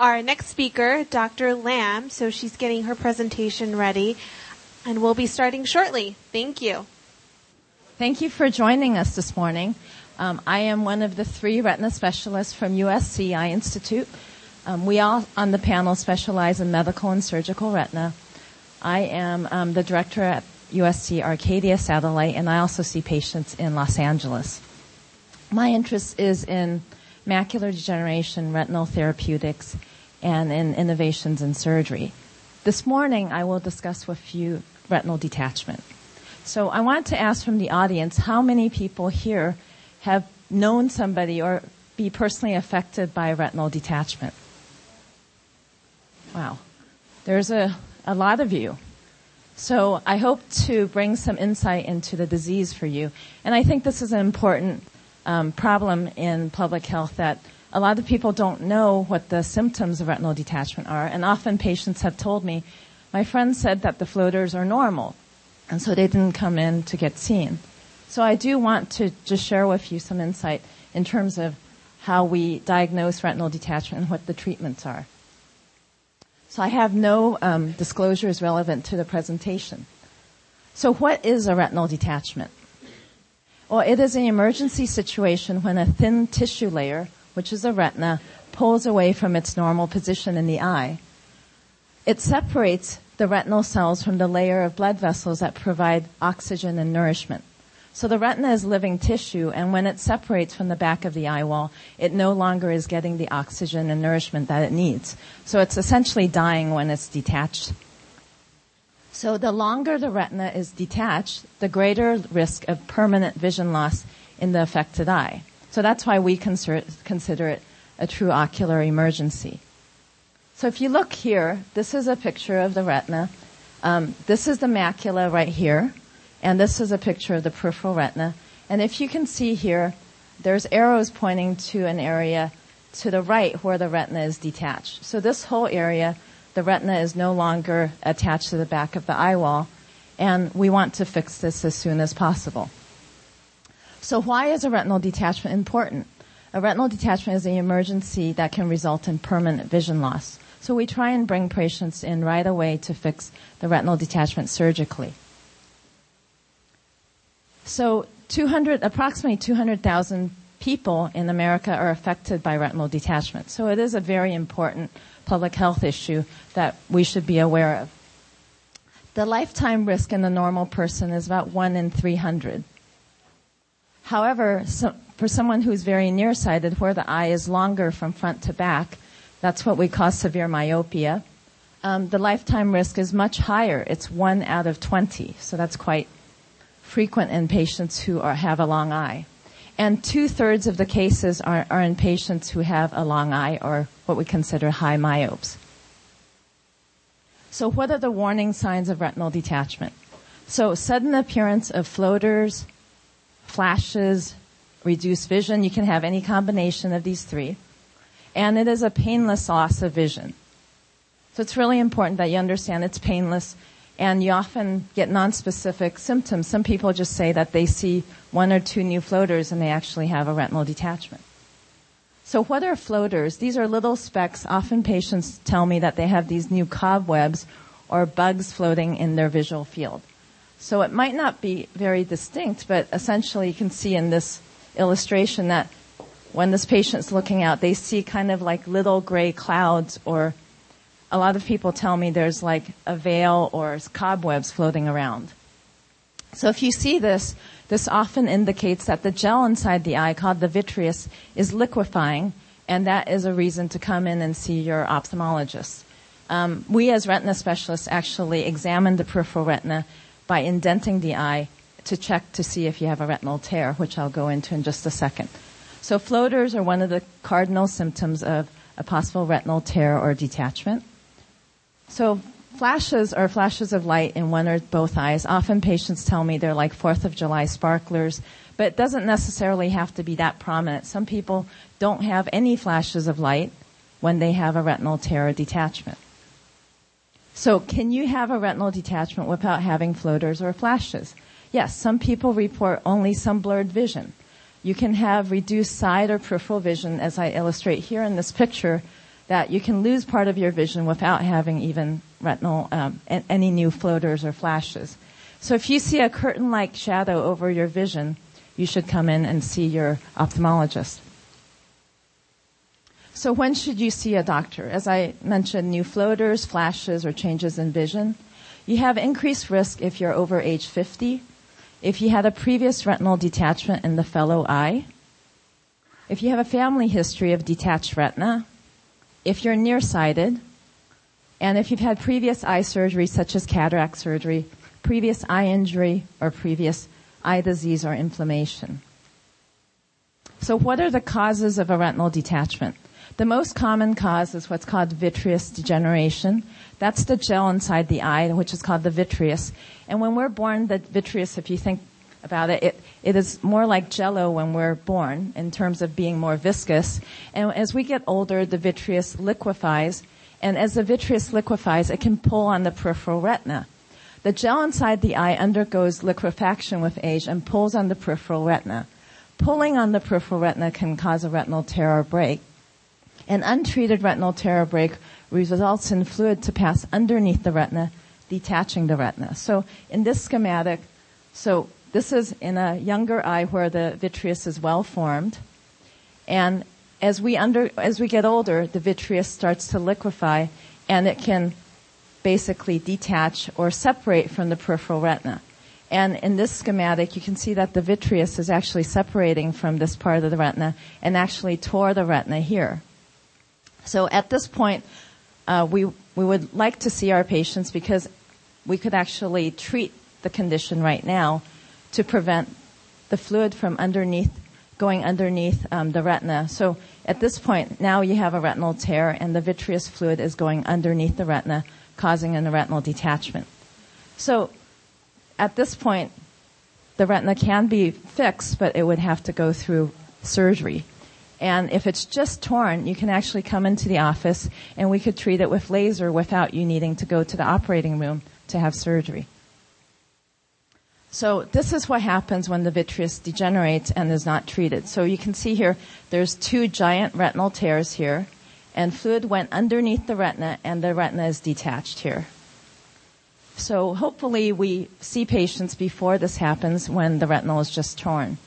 our next speaker, Dr. Lamb. So she's getting her presentation ready and we'll be starting shortly. Thank you. Thank you for joining us this morning. Um, I am one of the three retina specialists from USC Eye Institute. Um, we all on the panel specialize in medical and surgical retina. I am um, the director at USC Arcadia Satellite, and I also see patients in Los Angeles. My interest is in macular degeneration, retinal therapeutics, and in innovations in surgery. This morning, I will discuss with you retinal detachment. So I want to ask from the audience, how many people here have known somebody or be personally affected by retinal detachment? Wow. There's a, a lot of you. So I hope to bring some insight into the disease for you. And I think this is an important um, problem in public health that a lot of people don't know what the symptoms of retinal detachment are. And often patients have told me, my friend said that the floaters are normal. And so they didn't come in to get seen. So I do want to just share with you some insight in terms of how we diagnose retinal detachment and what the treatments are. So I have no um, disclosures relevant to the presentation. So what is a retinal detachment? Well, it is an emergency situation when a thin tissue layer, which is the retina, pulls away from its normal position in the eye. It separates the retinal cells from the layer of blood vessels that provide oxygen and nourishment. So the retina is living tissue, and when it separates from the back of the eye wall, it no longer is getting the oxygen and nourishment that it needs. So it's essentially dying when it's detached. So the longer the retina is detached, the greater risk of permanent vision loss in the affected eye. So that's why we consider it a true ocular emergency. So if you look here, this is a picture of the retina. Um, this is the macula right here, and this is a picture of the peripheral retina. And if you can see here, there's arrows pointing to an area to the right where the retina is detached. So this whole area, the retina is no longer attached to the back of the eye wall, and we want to fix this as soon as possible. So why is a retinal detachment important? A retinal detachment is an emergency that can result in permanent vision loss. So we try and bring patients in right away to fix the retinal detachment surgically. So 200, approximately 200,000 people in America are affected by retinal detachment. So it is a very important public health issue that we should be aware of. The lifetime risk in the normal person is about 1 in 300. However, so for someone who's very nearsighted, where the eye is longer from front to back, that's what we call severe myopia. Um, the lifetime risk is much higher. It's one out of 20. So that's quite frequent in patients who are, have a long eye. And two thirds of the cases are, are in patients who have a long eye or what we consider high myopes. So what are the warning signs of retinal detachment? So sudden appearance of floaters, flashes, reduced vision. You can have any combination of these three and it is a painless loss of vision. So it's really important that you understand it's painless and you often get nonspecific symptoms. Some people just say that they see one or two new floaters and they actually have a retinal detachment. So what are floaters? These are little specks. Often patients tell me that they have these new cobwebs or bugs floating in their visual field. So it might not be very distinct, but essentially you can see in this illustration that when this patient's looking out, they see kind of like little gray clouds or a lot of people tell me there's like a veil or cobwebs floating around. So if you see this, this often indicates that the gel inside the eye called the vitreous is liquefying and that is a reason to come in and see your ophthalmologist. Um, we as retina specialists actually examine the peripheral retina by indenting the eye to check to see if you have a retinal tear, which I'll go into in just a second. So floaters are one of the cardinal symptoms of a possible retinal tear or detachment. So flashes are flashes of light in one or both eyes. Often patients tell me they're like 4th of July sparklers, but it doesn't necessarily have to be that prominent. Some people don't have any flashes of light when they have a retinal tear or detachment. So can you have a retinal detachment without having floaters or flashes? Yes, some people report only some blurred vision. You can have reduced side or peripheral vision, as I illustrate here in this picture. That you can lose part of your vision without having even retinal, um, any new floaters or flashes. So if you see a curtain-like shadow over your vision, you should come in and see your ophthalmologist. So when should you see a doctor? As I mentioned, new floaters, flashes, or changes in vision. You have increased risk if you're over age 50, if you had a previous retinal detachment in the fellow eye, if you have a family history of detached retina, if you're nearsighted, and if you've had previous eye surgery such as cataract surgery, previous eye injury, or previous eye disease or inflammation. So what are the causes of a retinal detachment? The most common cause is what's called vitreous degeneration. That's the gel inside the eye, which is called the vitreous. And when we're born, the vitreous, if you think about it, it, it is more like jello when we're born in terms of being more viscous. And as we get older, the vitreous liquefies. And as the vitreous liquefies, it can pull on the peripheral retina. The gel inside the eye undergoes liquefaction with age and pulls on the peripheral retina. Pulling on the peripheral retina can cause a retinal tear or break. An untreated retinal tear or break results in fluid to pass underneath the retina, detaching the retina. So in this schematic, so this is in a younger eye where the vitreous is well formed. And as we under, as we get older, the vitreous starts to liquefy and it can basically detach or separate from the peripheral retina. And in this schematic, you can see that the vitreous is actually separating from this part of the retina and actually tore the retina here. So at this point, uh, we we would like to see our patients because we could actually treat the condition right now to prevent the fluid from underneath going underneath um, the retina. So at this point, now you have a retinal tear, and the vitreous fluid is going underneath the retina, causing a retinal detachment. So at this point, the retina can be fixed, but it would have to go through surgery. And if it's just torn, you can actually come into the office and we could treat it with laser without you needing to go to the operating room to have surgery. So this is what happens when the vitreous degenerates and is not treated. So you can see here, there's two giant retinal tears here, and fluid went underneath the retina, and the retina is detached here. So hopefully we see patients before this happens when the retinal is just torn.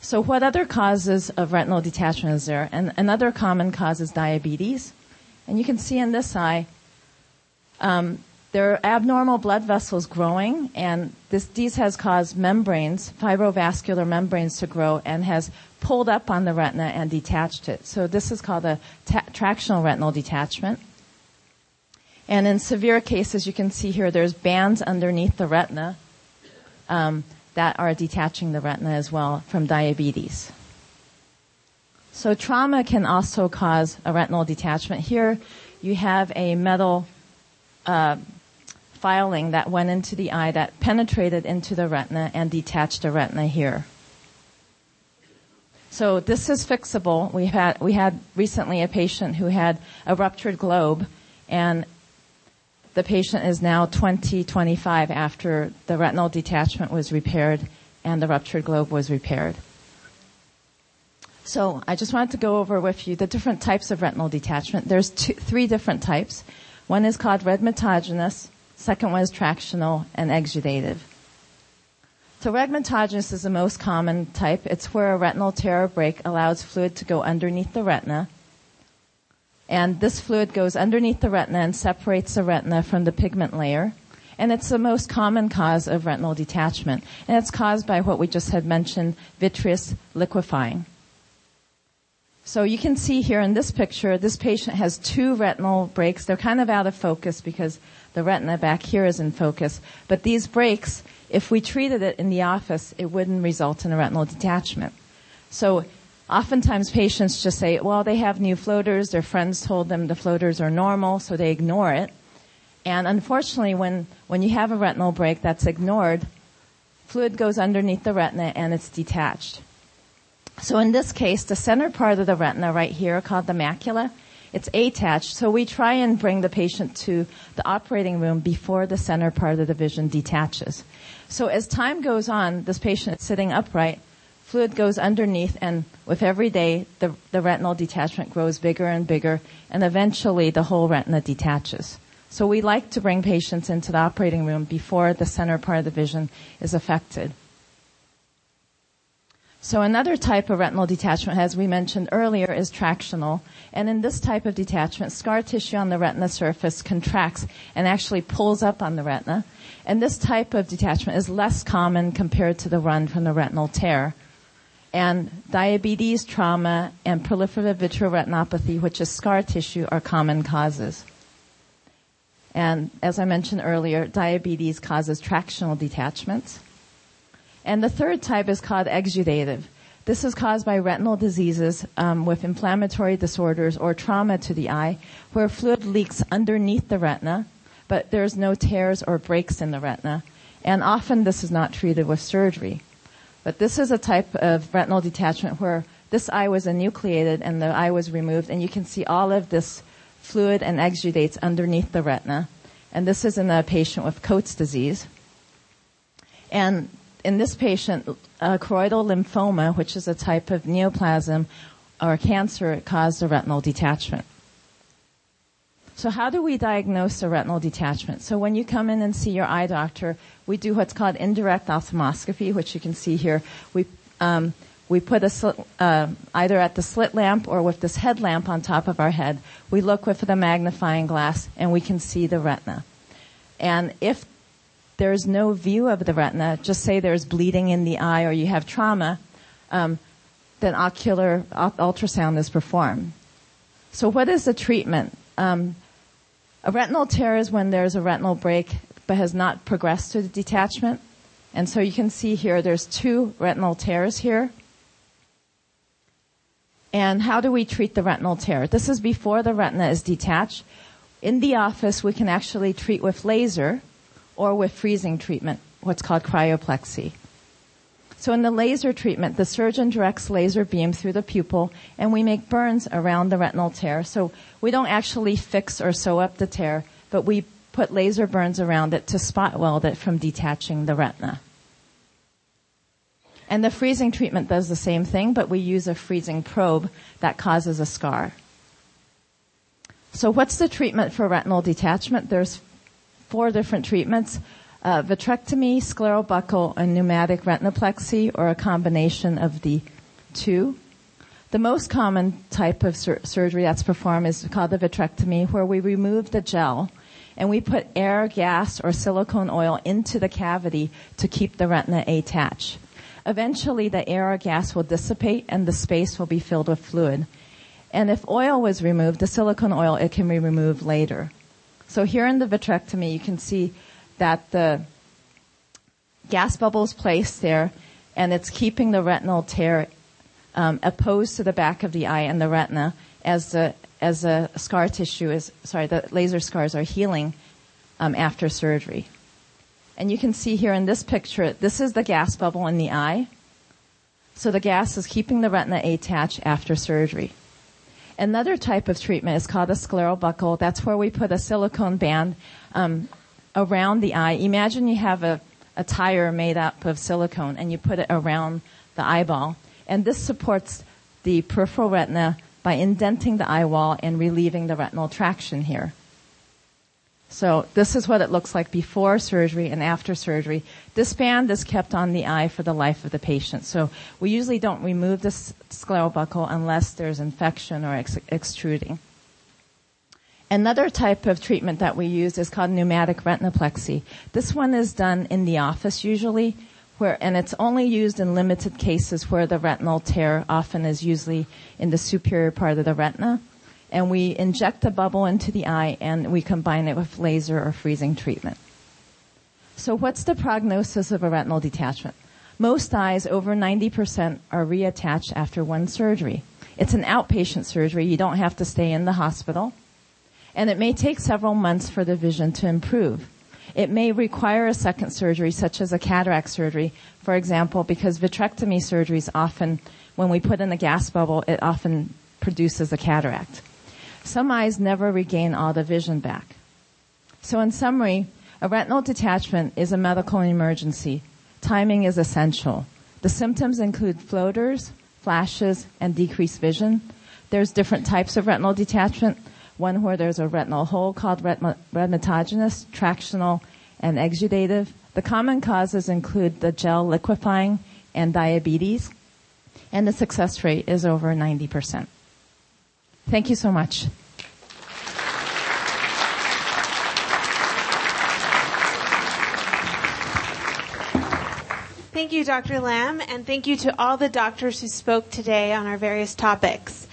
So what other causes of retinal detachment is there? And another common cause is diabetes. And you can see in this eye, um, there are abnormal blood vessels growing, and this, these has caused membranes, fibrovascular membranes to grow and has pulled up on the retina and detached it. So this is called a ta- tractional retinal detachment. And in severe cases, you can see here there's bands underneath the retina um, that are detaching the retina as well from diabetes. So trauma can also cause a retinal detachment. Here you have a metal uh, filing that went into the eye that penetrated into the retina and detached the retina here. So this is fixable. We had we had recently a patient who had a ruptured globe, and the patient is now 20, 25 after the retinal detachment was repaired and the ruptured globe was repaired. So I just wanted to go over with you the different types of retinal detachment. There's two, three different types. One is called rhegmatogenous, Second one is tractional and exudative. So rhegmatogenous is the most common type. It's where a retinal tear or break allows fluid to go underneath the retina. And this fluid goes underneath the retina and separates the retina from the pigment layer. And it's the most common cause of retinal detachment. And it's caused by what we just had mentioned, vitreous liquefying. So you can see here in this picture, this patient has two retinal breaks. They're kind of out of focus because the retina back here is in focus. But these breaks, if we treated it in the office, it wouldn't result in a retinal detachment. So oftentimes patients just say, well, they have new floaters. Their friends told them the floaters are normal, so they ignore it. And unfortunately, when, when you have a retinal break that's ignored, fluid goes underneath the retina and it's detached. So in this case, the center part of the retina right here called the macula, it's attached. So we try and bring the patient to the operating room before the center part of the vision detaches. So as time goes on, this patient is sitting upright, fluid goes underneath and with every day the, the retinal detachment grows bigger and bigger and eventually the whole retina detaches. So we like to bring patients into the operating room before the center part of the vision is affected. So another type of retinal detachment, as we mentioned earlier, is tractional. And in this type of detachment, scar tissue on the retina surface contracts and actually pulls up on the retina. And this type of detachment is less common compared to the run from the retinal tear. And diabetes, trauma, and proliferative vitreoretinopathy, which is scar tissue, are common causes. And as I mentioned earlier, diabetes causes tractional detachments. And the third type is called exudative. This is caused by retinal diseases um, with inflammatory disorders or trauma to the eye, where fluid leaks underneath the retina, but there's no tears or breaks in the retina. And often this is not treated with surgery. But this is a type of retinal detachment where this eye was enucleated and the eye was removed, and you can see all of this fluid and exudates underneath the retina. And this is in a patient with Coats disease. And in this patient, uh, choroidal lymphoma, which is a type of neoplasm or cancer, caused a retinal detachment. So how do we diagnose a retinal detachment? So when you come in and see your eye doctor, we do what's called indirect ophthalmoscopy, which you can see here. We um, we put a uh, either at the slit lamp or with this headlamp on top of our head. We look with the magnifying glass and we can see the retina. And if there's no view of the retina, just say there's bleeding in the eye or you have trauma, um, then ocular ultrasound is performed. So what is the treatment? Um, a retinal tear is when there's a retinal break but has not progressed to the detachment. And so you can see here there's two retinal tears here. And how do we treat the retinal tear? This is before the retina is detached. In the office, we can actually treat with laser or with freezing treatment, what's called cryopexy. So in the laser treatment, the surgeon directs laser beam through the pupil and we make burns around the retinal tear. So we don't actually fix or sew up the tear, but we put laser burns around it to spot weld it from detaching the retina. And the freezing treatment does the same thing, but we use a freezing probe that causes a scar. So what's the treatment for retinal detachment? There's four different treatments. Uh, vitrectomy, scleral buckle, and pneumatic retinopexy, or a combination of the two. The most common type of sur- surgery that's performed is called the vitrectomy, where we remove the gel and we put air, gas, or silicone oil into the cavity to keep the retina attached. Eventually, the air or gas will dissipate and the space will be filled with fluid. And if oil was removed, the silicone oil, it can be removed later. So here in the vitrectomy, you can see that the gas bubble is placed there and it's keeping the retinal tear um, opposed to the back of the eye and the retina as the as the scar tissue is sorry the laser scars are healing um, after surgery. And you can see here in this picture, this is the gas bubble in the eye. So the gas is keeping the retina attached after surgery. Another type of treatment is called a scleral buckle. That's where we put a silicone band um, around the eye. Imagine you have a, a tire made up of silicone and you put it around the eyeball. And this supports the peripheral retina by indenting the eye wall and relieving the retinal traction here. So this is what it looks like before surgery and after surgery. This band is kept on the eye for the life of the patient. So we usually don't remove the scleral buckle unless there's infection or ex- extruding. Another type of treatment that we use is called pneumatic retinopexy. This one is done in the office usually, where, and it's only used in limited cases where the retinal tear often is usually in the superior part of the retina and we inject the bubble into the eye and we combine it with laser or freezing treatment. So what's the prognosis of a retinal detachment? Most eyes, over 90%, are reattached after one surgery. It's an outpatient surgery. You don't have to stay in the hospital. And it may take several months for the vision to improve. It may require a second surgery, such as a cataract surgery, for example, because vitrectomy surgeries often, when we put in a gas bubble, it often produces a cataract. Some eyes never regain all the vision back. So in summary, a retinal detachment is a medical emergency. Timing is essential. The symptoms include floaters, flashes, and decreased vision. There's different types of retinal detachment. One where there's a retinal hole called retinogenous, tractional, and exudative. The common causes include the gel liquefying and diabetes, and the success rate is over 90%. Thank you so much. Thank you, Dr. Lamb, and thank you to all the doctors who spoke today on our various topics.